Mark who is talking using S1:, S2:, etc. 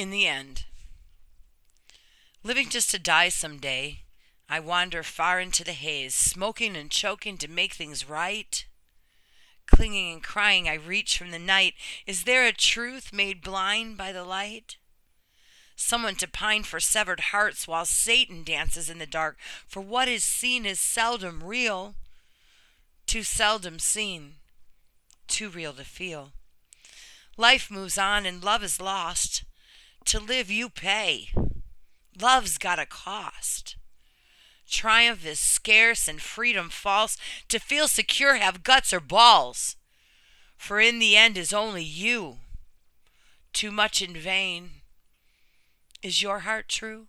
S1: in the end. Living just to die someday, I wander far into the haze, smoking and choking to make things right. Clinging and crying, I reach from the night. Is there a truth made blind by the light? Someone to pine for severed hearts while Satan dances in the dark. For what is seen is seldom real, too seldom seen, too real to feel. Life moves on and love is lost. To live, you pay. Love's got a cost. Triumph is scarce and freedom false. To feel secure, have guts or balls. For in the end is only you. Too much in vain. Is your heart true?